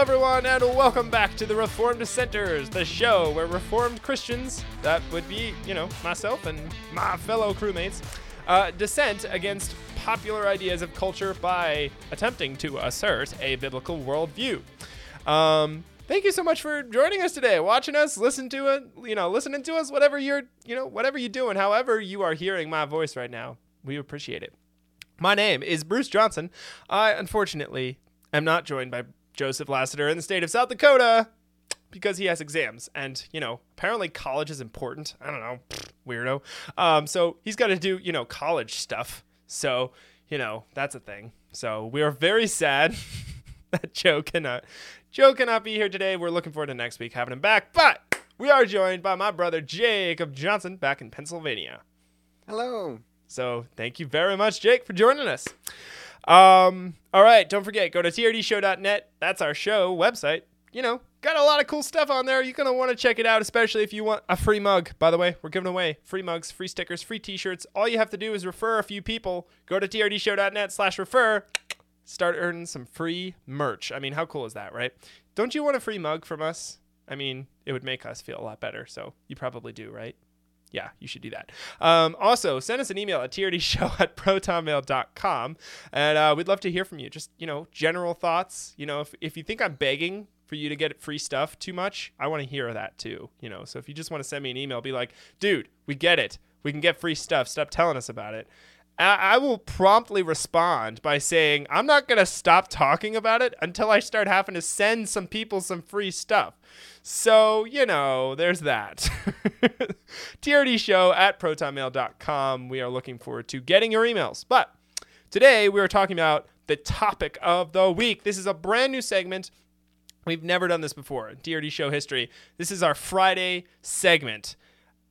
everyone, and welcome back to the Reformed Dissenters, the show where Reformed Christians, that would be, you know, myself and my fellow crewmates, uh, dissent against popular ideas of culture by attempting to assert a biblical worldview. Um, thank you so much for joining us today, watching us, listen to it, you know, listening to us, whatever you're, you know, whatever you're doing, however you are hearing my voice right now. We appreciate it. My name is Bruce Johnson. I unfortunately am not joined by Joseph Lassiter in the state of South Dakota because he has exams. And you know apparently college is important. I don't know weirdo. Um, so he's got to do you know college stuff. So you know that's a thing. So we are very sad that joe cannot joe cannot be here today. We're looking forward to next week having him back. But we are joined by my brother jacob johnson back in pennsylvania. Hello. so thank you very much, Jake, for joining us. Um, all right, don't forget, go to trdshow.net. That's our show website. You know, got a lot of cool stuff on there. You're gonna want to check it out, especially if you want a free mug. By the way, we're giving away free mugs, free stickers, free T-shirts. All you have to do is refer a few people. Go to trdshow.net slash refer. Start earning some free merch. I mean, how cool is that, right? Don't you want a free mug from us? I mean, it would make us feel a lot better. So you probably do, right? Yeah, you should do that. Um, also, send us an email at trdshow at protonmail.com. And uh, we'd love to hear from you. Just, you know, general thoughts. You know, if, if you think I'm begging for you to get free stuff too much, I want to hear that too. You know, so if you just want to send me an email, be like, dude, we get it. We can get free stuff. Stop telling us about it. I will promptly respond by saying, I'm not going to stop talking about it until I start having to send some people some free stuff. So, you know, there's that. TRD show at protonmail.com. We are looking forward to getting your emails. But today we are talking about the topic of the week. This is a brand new segment. We've never done this before TRD show history. This is our Friday segment.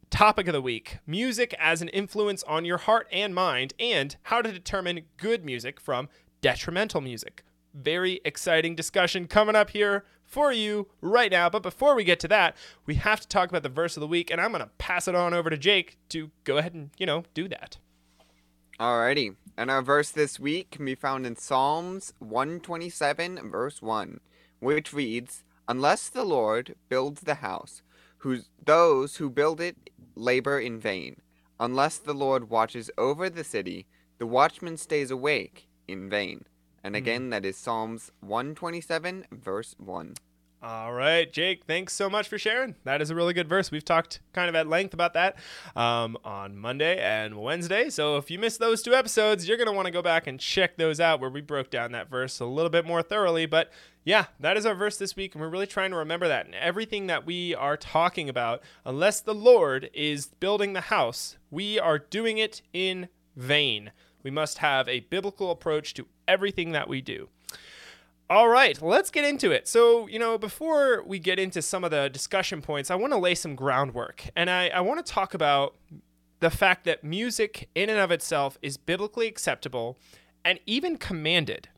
Topic of the week music as an influence on your heart and mind, and how to determine good music from detrimental music. Very exciting discussion coming up here for you right now. But before we get to that, we have to talk about the verse of the week, and I'm going to pass it on over to Jake to go ahead and, you know, do that. Alrighty. And our verse this week can be found in Psalms 127, verse 1, which reads, Unless the Lord builds the house, whose those who build it labor in vain. Unless the Lord watches over the city, the watchman stays awake in vain. And hmm. again, that is Psalms 127, verse 1. All right, Jake, thanks so much for sharing. That is a really good verse. We've talked kind of at length about that um, on Monday and Wednesday. So if you missed those two episodes, you're going to want to go back and check those out where we broke down that verse a little bit more thoroughly. But yeah, that is our verse this week, and we're really trying to remember that. And everything that we are talking about, unless the Lord is building the house, we are doing it in vain. We must have a biblical approach to everything that we do. All right, let's get into it. So, you know, before we get into some of the discussion points, I want to lay some groundwork. And I, I want to talk about the fact that music, in and of itself, is biblically acceptable and even commanded.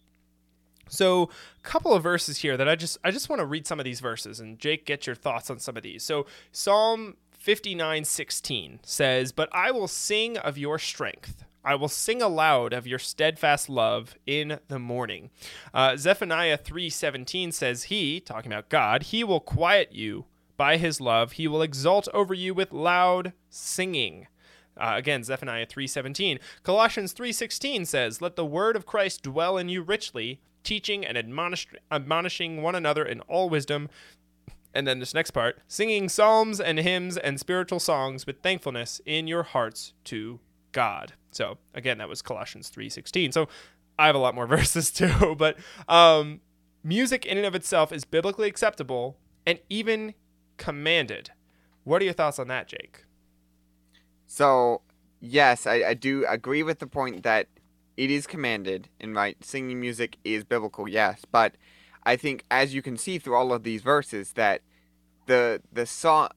So, a couple of verses here that I just I just want to read some of these verses and Jake get your thoughts on some of these. So, Psalm 59:16 says, "But I will sing of your strength. I will sing aloud of your steadfast love in the morning." Uh, Zephaniah 3:17 says, "He, talking about God, he will quiet you by his love. He will exalt over you with loud singing." Uh, again, Zephaniah 3:17. Colossians 3:16 says, "Let the word of Christ dwell in you richly, teaching and admonish- admonishing one another in all wisdom." And then this next part, singing psalms and hymns and spiritual songs with thankfulness in your hearts to God. So, again, that was Colossians 3:16. So, I have a lot more verses too, but um, music in and of itself is biblically acceptable and even commanded. What are your thoughts on that, Jake? So, yes, I, I do agree with the point that it is commanded, and right, singing music is biblical, yes, but I think as you can see through all of these verses that the the song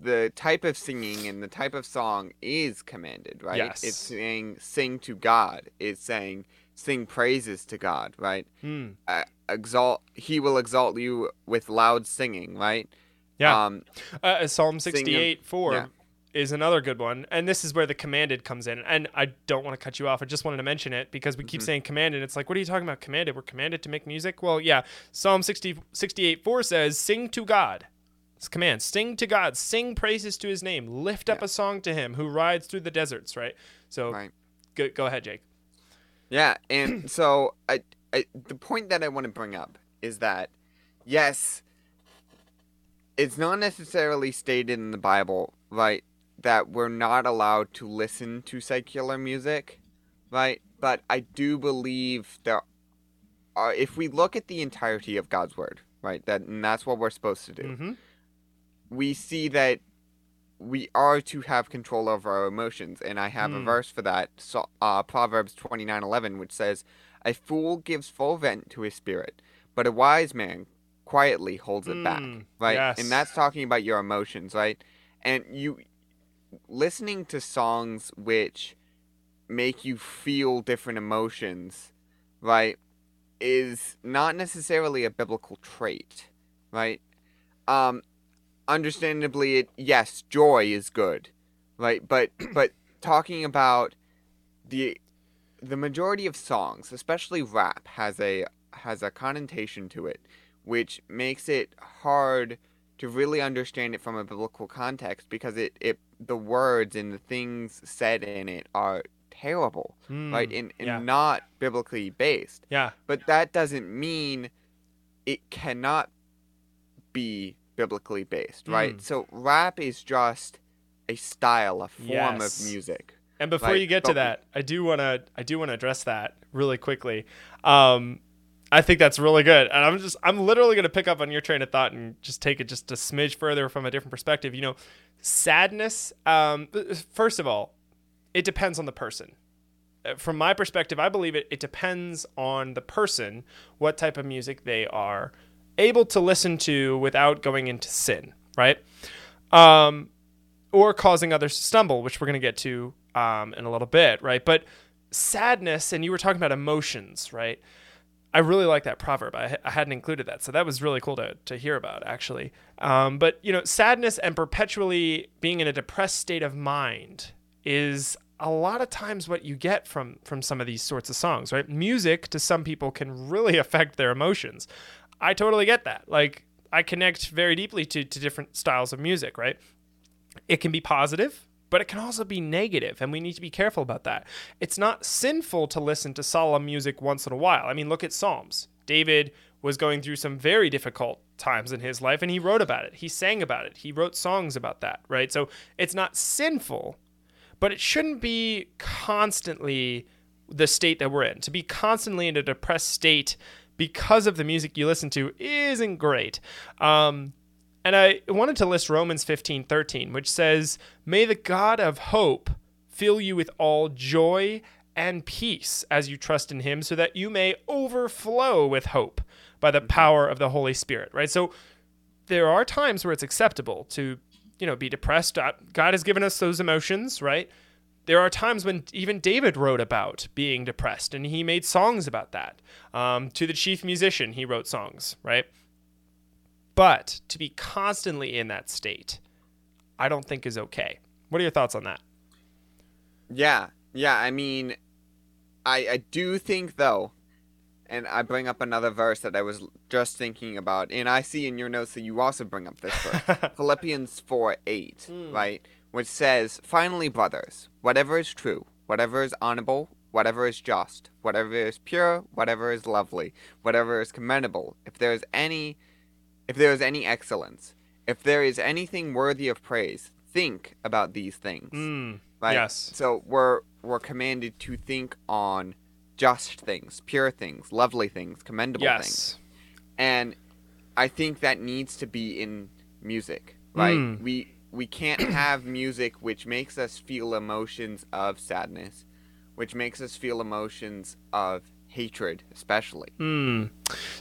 the type of singing and the type of song is commanded, right? Yes. It's saying sing to God. It's saying sing praises to God, right? Hmm. Uh, exalt he will exalt you with loud singing, right? Yeah. Um Uh, Psalm 68 4. yeah. is another good one. And this is where the commanded comes in. And I don't want to cut you off. I just wanted to mention it because we keep Mm-hmm. saying commanded. It's like, what are you talking about? Commanded? We're commanded to make music? Well, yeah. Psalm 60, 68 4 says, Sing to God. Command. Sing to God. Sing praises to his name. Lift up a song to him who rides through the deserts, right? So Right. go, go ahead, Jake. Yeah, and so I, I the point that I want to bring up is that yes, it's not necessarily stated in the Bible, right, that we're not allowed to listen to secular music, right? But I do believe there are if we look at the entirety of God's word, right? That and that's what we're supposed to do. Mm-hmm. We see that we are to have control over our emotions and i have a Hmm. verse for that so, uh, proverbs 29:11 which says a fool gives full vent to his spirit but a wise man quietly holds it back. Mm, right? Yes. and that's talking about your emotions right? And you listening to songs which make you feel different emotions right is not necessarily a biblical trait right? Um understandably it yes joy is good right but but talking about the the majority of songs especially rap has a has a connotation to it which makes it hard to really understand it from a biblical context because it, it the words and the things said in it are terrible hmm, right and, and yeah. not biblically based Yeah. but that doesn't mean it cannot be biblically based, right? Mm. So rap is just a style, a form Yes. of music. And before Right, you get to that, I do want to I do want to address that really quickly. Um, I think that's really good, and I'm just I'm literally going to pick up on your train of thought and just take it just a smidge further from a different perspective. You know, sadness. Um, first of all, it depends on the person. Uh, From my perspective, I believe it. It depends on the person what type of music they are able to listen to without going into sin, right? Um, or causing others to stumble, which we're going to get to um, in a little bit, right? But sadness, and you were talking about emotions, right? I really like that proverb. I, I hadn't included that, so that was really cool to, to hear about, actually. Um, but you know, sadness and perpetually being in a depressed state of mind is a lot of times what you get from from some of these sorts of songs, right? Music to some people can really affect their emotions. I totally get that. Like I connect very deeply to to different styles of music, right? it can be positive, but it can also be negative, and we need to be careful about that. It's not sinful to listen to solemn music once in a while. I mean, look at Psalms. David was going through some very difficult times in his life, and he wrote about it. He sang about it. He wrote songs about that, right? So it's not sinful, but it shouldn't be constantly the state that we're in. To be constantly in a depressed state because of the music you listen to isn't great. Um, and I wanted to list Romans 15 13, which says, May the God of hope fill you with all joy and peace as you trust in him, so that you may overflow with hope by the power of the Holy Spirit. Right? So there are times where it's acceptable to, you know, be depressed. Uh, God has given us those emotions, right? There are times when even David wrote about being depressed, and he made songs about that. Um, to the chief musician, he wrote songs, right? But to be constantly in that state, I don't think is okay. What are your thoughts on that? Yeah, yeah. I mean, I I do think though, and I bring up another verse that I was just thinking about, and I see in your notes that you also bring up this verse, Philippians four eight, right, which says, "Finally, brothers, whatever is true, whatever is honorable." Whatever is just, whatever is pure, whatever is lovely, whatever is commendable, if there is any if there is any excellence, if there is anything worthy of praise, think about these things. Mm, Right? Yes. So we're we're commanded to think on just things, pure things, lovely things, commendable things. yes. And I think that needs to be in music, right? Mm. We we can't have music which makes us feel emotions of sadness, which makes us feel emotions of hatred, especially. Mm.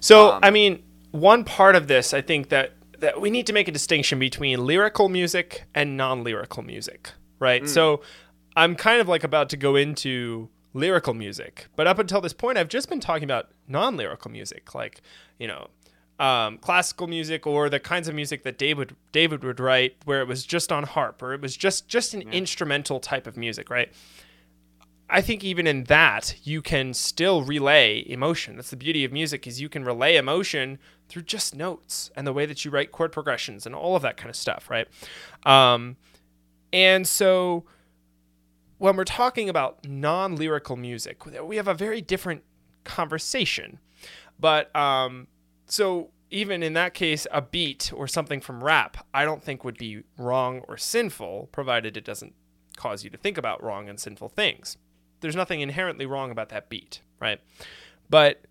So, Um, I mean, one part of this, I think that that we need to make a distinction between lyrical music and non-lyrical music, right? So, I'm kind of like about to go into lyrical music, but up until this point, I've just been talking about non-lyrical music, like you know, um, classical music or the kinds of music that David David would write, where it was just on harp or it was just just an instrumental type of music, right? I think even in that you can still relay emotion. That's the beauty of music is you can relay emotion through just notes and the way that you write chord progressions and all of that kind of stuff, right? Um, and so when we're talking about non-lyrical music, we have a very different conversation. But um, so even in that case, a beat or something from rap, I don't think would be wrong or sinful, provided it doesn't cause you to think about wrong and sinful things there's nothing inherently wrong about that beat, right? But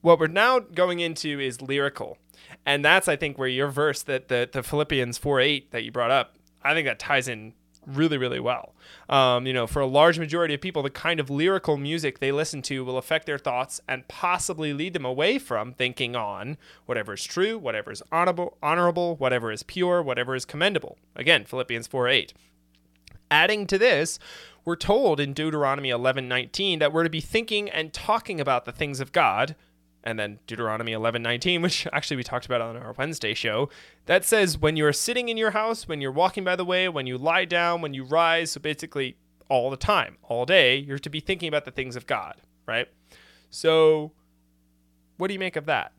what we're now going into is lyrical. And that's I think where your verse that the, the Philippians 4 8 that you brought up, I think that ties in really, really well. Um, you know, for a large majority of people, the kind of lyrical music they listen to will affect their thoughts and possibly lead them away from thinking on whatever is true, whatever is honorable, honorable, whatever is pure, whatever is commendable. Again, Philippians 4 8. Adding to this, we're told in Deuteronomy 11:19 that we're to be thinking and talking about the things of God. And then Deuteronomy 11:19, which actually we talked about on our Wednesday show, that says when you're sitting in your house, when you're walking by the way, when you lie down, when you rise, so basically all the time, all day, you're to be thinking about the things of God, right? So what do you make of that?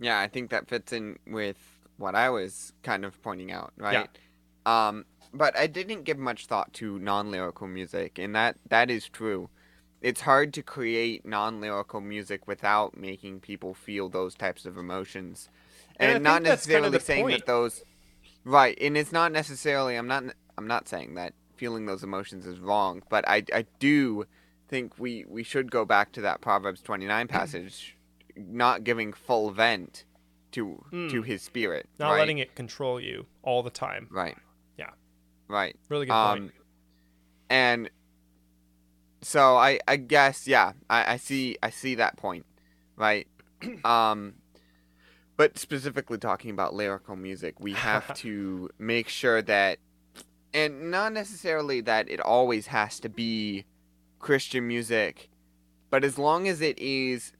Yeah, I think that fits in with what I was kind of pointing out, right? Yeah. Um, but I didn't give much thought to non-lyrical music, and that that is true. It's hard to create non-lyrical music without making people feel those types of emotions, and, and not necessarily kind of saying point. that those, right? And it's not necessarily. I'm not. I'm not saying that feeling those emotions is wrong, but I I do think we we should go back to that Proverbs 29 passage, not giving full vent to mm. to his spirit, not right? letting it control you all the time, right? Yeah. Right. Really good um, point. And so I I guess yeah I, I see I see that point, right? um, but specifically talking about lyrical music, we have to make sure that, and not necessarily that it always has to be Christian music, but as long as it is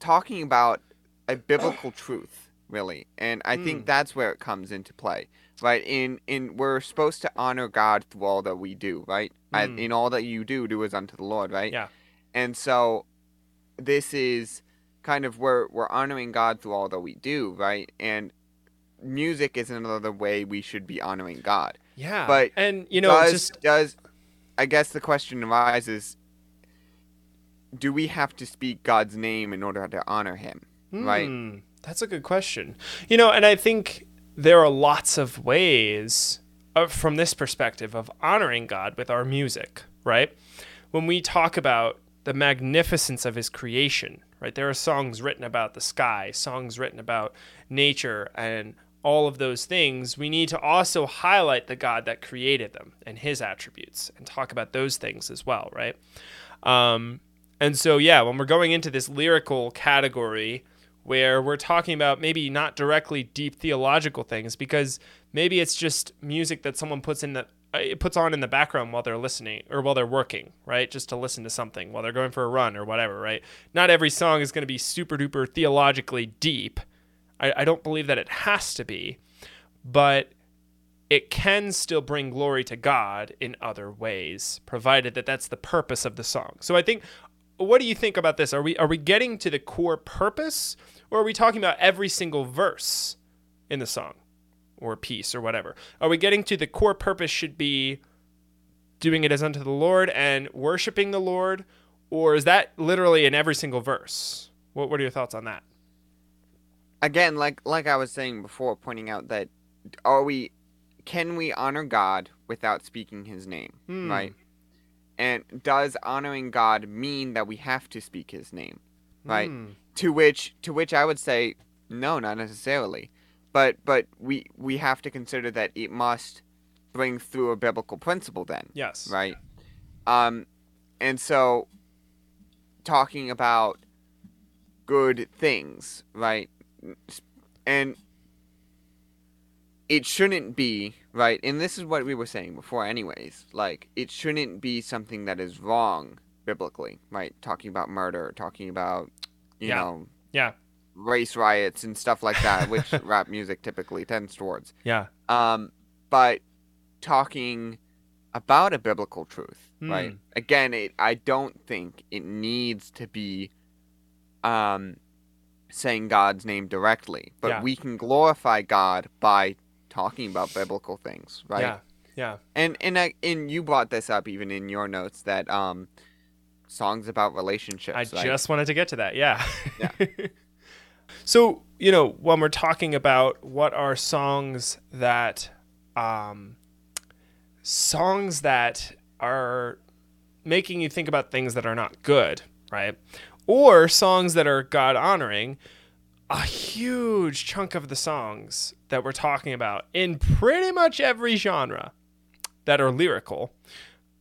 talking about a biblical truth, really, and I mm. think that's where it comes into play right? In in we're supposed to honor God through all that we do, right? Mm. in all that you do, do as unto the Lord, right? Yeah. And so this is kind of where we're honoring God through all that we do, right? And music is another way we should be honoring God. Yeah. But and you know, does, just does I guess the question arises do we have to speak God's name in order to honor him? Mm, right? That's a good question. You know, and I think there are lots of ways of, from this perspective of honoring God with our music, right? When we talk about the magnificence of his creation, right? There are songs written about the sky, songs written about nature and all of those things. We need to also highlight the God that created them and his attributes and talk about those things as well, right? Um, and so, yeah, when we're going into this lyrical category, where we're talking about maybe not directly deep theological things because maybe it's just music that someone puts in the uh, it puts on in the background while they're listening or while they're working, right? Just to listen to something while they're going for a run or whatever, right? Not every song is going to be super duper theologically deep. I, I don't believe that it has to be, but it can still bring glory to God in other ways, provided that that's the purpose of the song. So I think what do you think about this? Are we are we getting to the core purpose, or are we talking about every single verse in the song, or peace or whatever? Are we getting to the core purpose? Should be doing it as unto the Lord and worshiping the Lord, or is that literally in every single verse? What What are your thoughts on that? Again, like like I was saying before, pointing out that are we can we honor God without speaking His name, hmm. right? And does honoring God mean that we have to speak his name? Right? Mm. To which to which I would say no, not necessarily. But but we we have to consider that it must bring through a biblical principle then. Yes. Right? Um and so talking about good things, right? And it shouldn't be right and this is what we were saying before anyways like it shouldn't be something that is wrong biblically right talking about murder talking about you yeah. know Yeah. Race riots and stuff like that, which rap music typically tends towards. Yeah. Um, but talking about a biblical truth, right? Hmm. Again, it I don't think it needs to be um saying God's name directly, but Yeah. we can glorify God by talking about biblical things, right? Yeah. Yeah. And and I, and you brought this up even in your notes that um songs about relationships. I right? just wanted to get to that. Yeah. Yeah. so, you know, when we're talking about what are songs that, um, songs that are making you think about things that are not good, right? Or songs that are God honoring, a huge chunk of the songs that we're talking about in pretty much every genre that are lyrical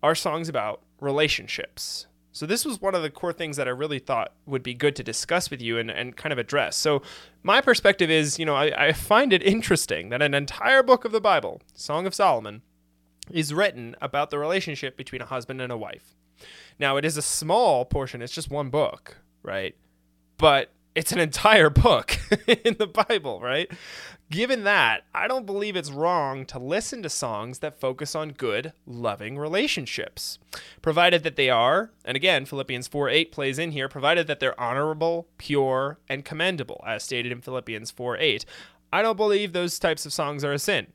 are songs about relationships. So this was one of the core things that I really thought would be good to discuss with you and, and kind of address. So my perspective is, you know, I, I find it interesting that an entire book of the Bible, Song of Solomon, is written about the relationship between a husband and a wife. Now it is a small portion, it's just one book, right? But it's an entire book in the Bible, right? Given that, I don't believe it's wrong to listen to songs that focus on good, loving relationships, provided that they are, and again, Philippians 4 8 plays in here, provided that they're honorable, pure, and commendable, as stated in Philippians 4 8. I don't believe those types of songs are a sin.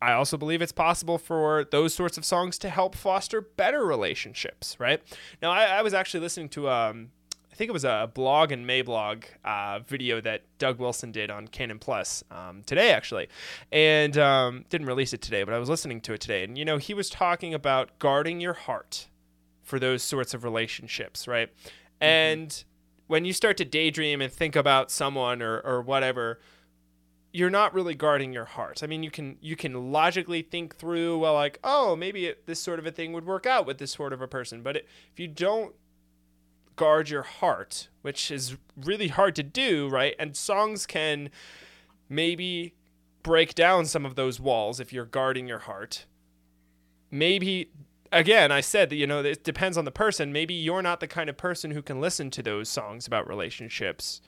I also believe it's possible for those sorts of songs to help foster better relationships, right? Now, I, I was actually listening to, um, I think it was a blog and Mablog uh, video that Doug Wilson did on Canon Plus um, today, actually, and um, didn't release it today, but I was listening to it today, and you know, he was talking about guarding your heart for those sorts of relationships, right? And when you start to daydream and think about someone or, or whatever, you're not really guarding your heart. I mean, you can you can logically think through, well, like, oh, maybe it, this sort of a thing would work out with this sort of a person. But it, if you don't guard your heart, which is really hard to do, right? And songs can maybe break down some of those walls if you're guarding your heart. Maybe again, I said that you know it depends on the person. Maybe you're not the kind of person who can listen to those songs about relationships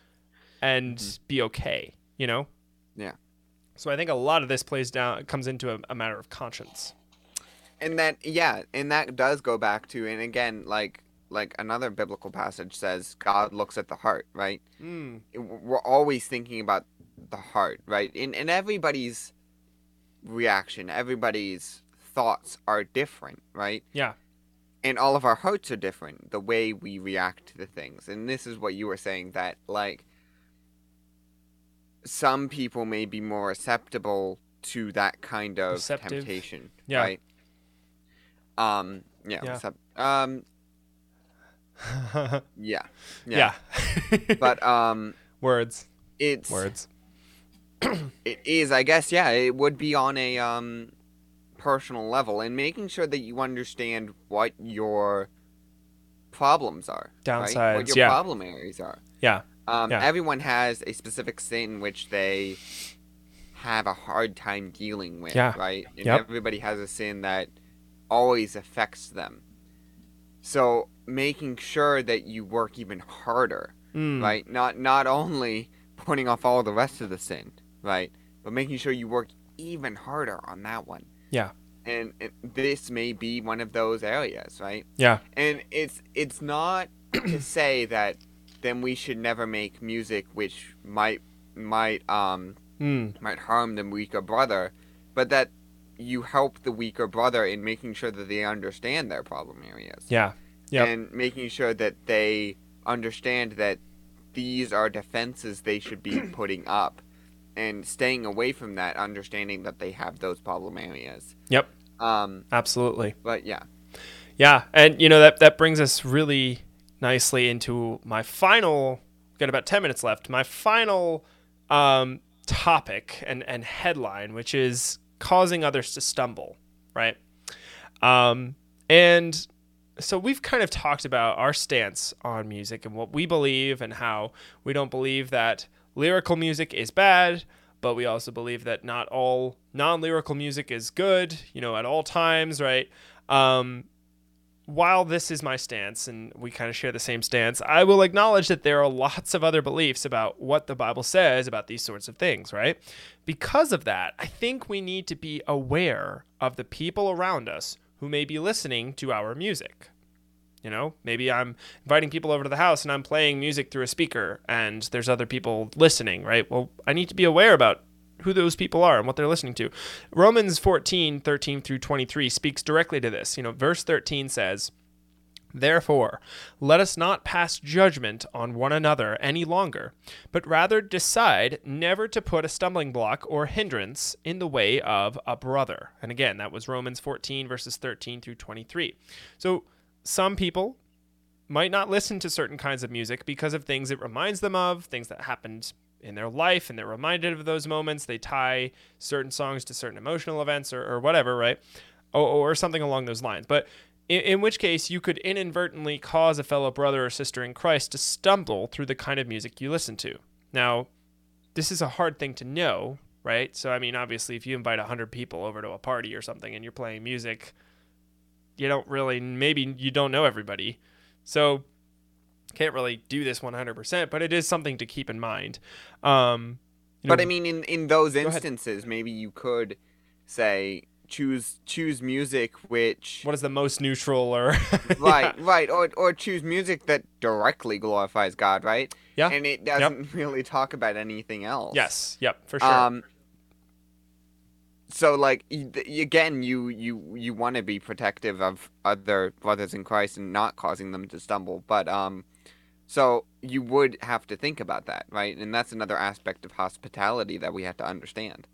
and mm-hmm. be okay, you know? Yeah. So I think a lot of this plays down comes into a, a matter of conscience. and that yeah and that does go back to and again like like another biblical passage says god looks at the heart right Mm. We're always thinking about the heart right and, and everybody's reaction everybody's thoughts are different right Yeah. and all of our hearts are different the way we react to the things and this is what you were saying that like some people may be more acceptable to that kind of Receptive. temptation Yeah. right um yeah, Yeah. accept- um yeah yeah. but um words. it's Words. it is i guess yeah it would be on a um personal level and making sure that you understand what your problems are right? what Downsides, your yeah. problem areas are Yeah. um Yeah. everyone has a specific sin which they have a hard time dealing with Yeah. right and Yep. everybody has a sin that always affects them so making sure that you work even harder Mm. right? Not not only putting off all the rest of the sin, right? But making sure you work even harder on that one. Yeah. And, and this may be one of those areas, right? Yeah. And it's it's not to say that then we should never make music which might might um Mm. might harm the weaker brother, but that you help the weaker brother in making sure that they understand their problem areas Yeah. Yeah. and making sure that they understand that these are defenses they should be putting up and staying away from that understanding that they have those problem areas Yep. um Absolutely. but yeah Yeah, and you know that that brings us really nicely into my final. Got about ten minutes left. My final um, topic and and headline, which is causing others to stumble, right? Um, and so we've kind of talked about our stance on music and what we believe and how we don't believe that lyrical music is bad, but we also believe that not all non-lyrical music is good, you know, at all times, right? Um, while this is my stance and we kind of share the same stance, I will acknowledge that there are lots of other beliefs about what the Bible says about these sorts of things, right? Because of that, I think we need to be aware of the people around us who may be listening to our music. You know, maybe I'm inviting people over to the house and I'm playing music through a speaker and there's other people listening, right? Well, I need to be aware about who those people are and what they're listening to. Romans 14, 13 through 23 speaks directly to this. You know, verse 13 says, Therefore, let us not pass judgment on one another any longer, but rather decide never to put a stumbling block or hindrance in the way of a brother. And again, that was Romans 14, verses 13 through 23. So, some people might not listen to certain kinds of music because of things it reminds them of, things that happened in their life, and they're reminded of those moments. They tie certain songs to certain emotional events or, or whatever, right? Or, or something along those lines. But in, in which case, you could inadvertently cause a fellow brother or sister in Christ to stumble through the kind of music you listen to. Now, this is a hard thing to know, right? So, I mean, obviously, if you invite 100 people over to a party or something and you're playing music, you don't really, maybe you don't know everybody. So, can't really do this 100%, but it is something to keep in mind. Um, you But I mean, in in those ahead. instances, maybe you could say choose choose music which what is the most neutral or right right or or choose music that directly glorifies God, right? Yeah. And it doesn't really talk about anything else. yes yep for sure Um. So like again, you you you want to be protective of other brothers in Christ and not causing them to stumble, but um, so you would have to think about that, right? And that's another aspect of hospitality that we have to understand.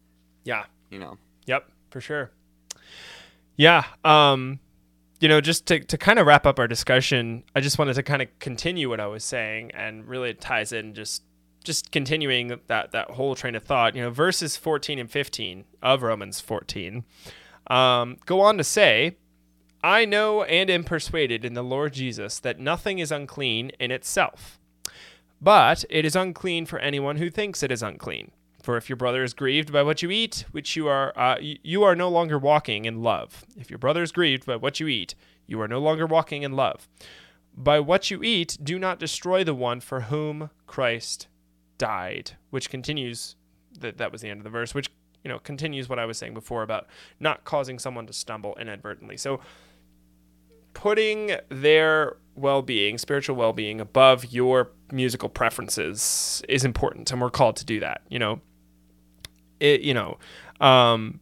yeah You know. Yep, for sure. Yeah. Um, you know, just to, to kind of wrap up our discussion, I just wanted to kind of continue what I was saying and really it ties in just just continuing that that whole train of thought. You know, verses 14 and 15 of Romans 14 um, go on to say, I know and am persuaded in the Lord Jesus that nothing is unclean in itself, but it is unclean for anyone who thinks it is unclean. For if your brother is grieved by what you eat, which you are, uh, you are no longer walking in love. If your brother is grieved by what you eat, you are no longer walking in love. By what you eat, do not destroy the one for whom Christ died. Which continues, that that was the end of the verse. Which you know continues what I was saying before about not causing someone to stumble inadvertently. So putting their well-being, spiritual well-being above your musical preferences is important and we're called to do that, you know. It you know, um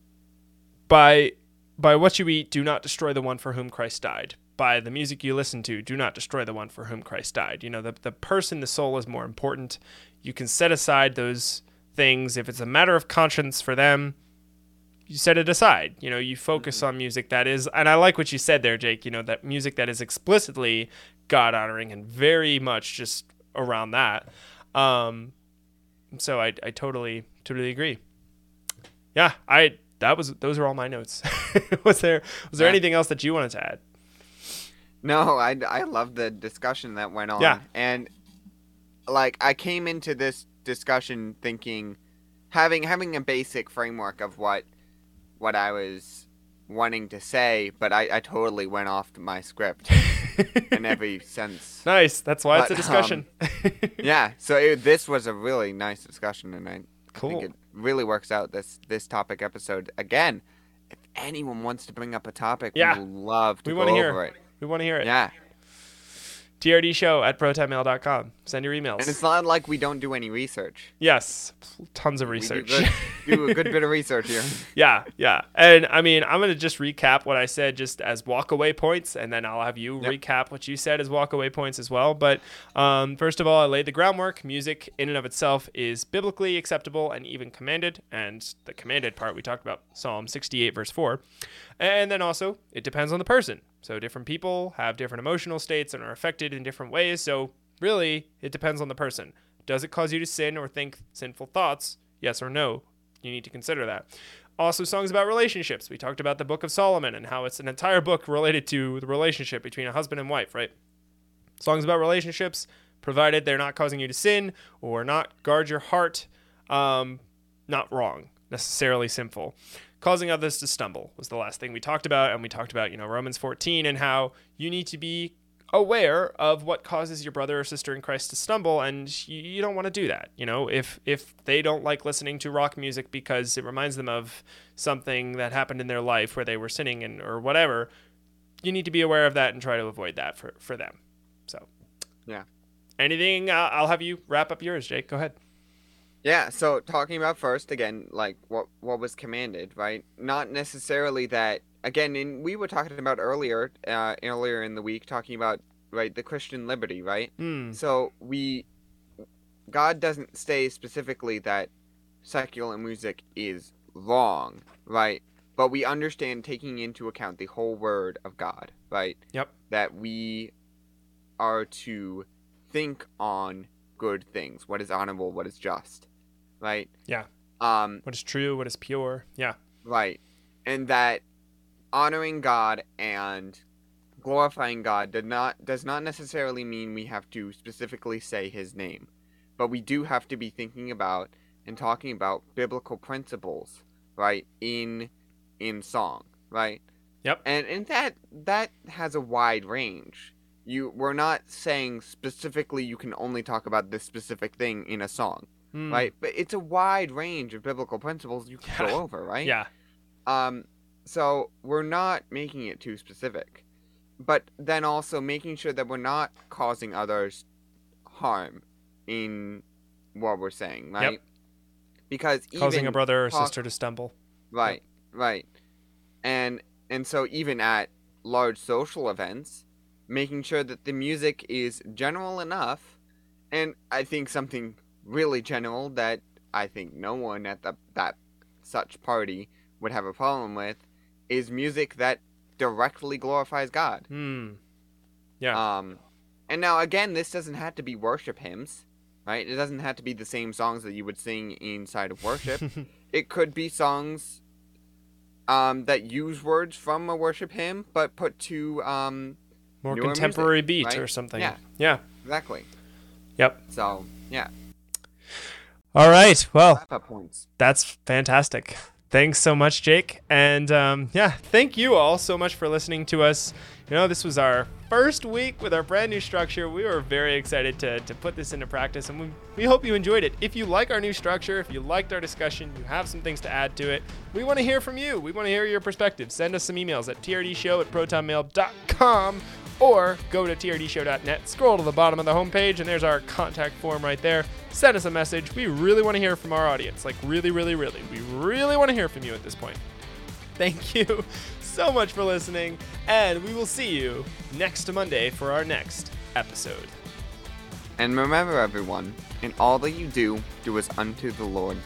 by by what you eat, do not destroy the one for whom Christ died. By the music you listen to, do not destroy the one for whom Christ died. You know, the the person, the soul is more important. You can set aside those things if it's a matter of conscience for them you set it aside. You know, you focus on music that is, and I like what you said there, Jake. You know, that music that is explicitly God honoring and very much just around that. Um, so I, I totally, totally agree. Yeah, I that was those are all my notes. was there was there Yeah. anything else that you wanted to add? No, I I love the discussion that went on. Yeah. And like I came into this discussion thinking having having a basic framework of what what I was wanting to say, but I, I totally went off my script in every sense. nice. That's why it's a But, discussion. Um, yeah, so it, this was a really nice discussion, and I cool. think it really works out this this topic episode again. If anyone wants to bring up a topic, Yeah. we love to We go wanna hear it. we want to hear it. Yeah, TRD show at protonmail.com. Send your emails. and it's not like we don't do any research. yes, tons of We do research. good- do a good bit of research here. Yeah, yeah. And I mean, I'm going to just recap what I said just as walkaway points, and then I'll have you Yep. recap what you said as walkaway points as well. But um, first of all, I laid the groundwork. Music, in and of itself, is biblically acceptable and even commanded. And the commanded part, we talked about Psalm 68, verse 4. And then also, it depends on the person. So different people have different emotional states and are affected in different ways. So really, it depends on the person. Does it cause you to sin or think sinful thoughts? Yes or no? You need to consider that. Also, songs about relationships. We talked about the Book of Solomon and how it's an entire book related to the relationship between a husband and wife, right? Songs about relationships, provided they're not causing you to sin or not guard your heart, um, not wrong, necessarily sinful. causing others to stumble was the last thing we talked about and we talked about you know romans 14 and how you need to be aware of what causes your brother or sister in christ to stumble and you, you don't want to do that you know if if they don't like listening to rock music because it reminds them of something that happened in their life where they were sinning and or whatever you need to be aware of that and try to avoid that for for them so Yeah. anything uh, i'll have you wrap up yours jake go ahead Yeah, so talking about first again, like what what was commanded, right? Not necessarily that again, in we were talking about earlier, uh, earlier in the week, talking about right the Christian liberty, right? Hmm. So we, God doesn't say specifically that secular music is wrong, right? But we understand taking into account the whole word of God, right? Yep. That we are to think on good things, what is honorable, what is just, right? Yeah. Um, what is true what is pure yeah Right. And that honoring God and glorifying God did not does not necessarily mean we have to specifically say his name. But we do have to be thinking about and talking about biblical principles, right, in in song, right? Yep. And and that that has a wide range. You we're not saying specifically you can only talk about this specific thing in a song, Hmm. right? But it's a wide range of biblical principles you can Yeah. go over, right? yeah Um, so we're not making it too specific, but then also making sure that we're not causing others harm in what we're saying, right? Because causing a brother or talk- sister to stumble. Right, right, and and so even at large social events, making sure that the music is general enough, and I think something really general that I think no one at the that such party would have a problem with is music that directly glorifies God. hmm Yeah. Um, and now again, this doesn't have to be worship hymns, right? It doesn't have to be the same songs that you would sing inside of worship. it could be songs um, that use words from a worship hymn, but put to um, more contemporary music, beat right? or something Yeah. yeah exactly. Yep. So yeah, all right well wrap up points. That's fantastic. Thanks so much, Jake. And um, yeah, thank you all so much for listening to us. You know, this was our first week with our brand new structure. We were very excited to, to put this into practice, and we, we hope you enjoyed it. If you like our new structure, if you liked our discussion, you have some things to add to it, we want to hear from you. We want to hear your perspective. Send us some emails at trdshow at protonmail.com or go to trdshow.net, scroll to the bottom of the homepage, and there's our contact form right there. Send us a message. We really want to hear from our audience. Like, really, really, really. We really want to hear from you at this point. Thank you so much for listening, and we will see you next Monday for our next episode. And remember, everyone, in all that you do, do as unto the Lord.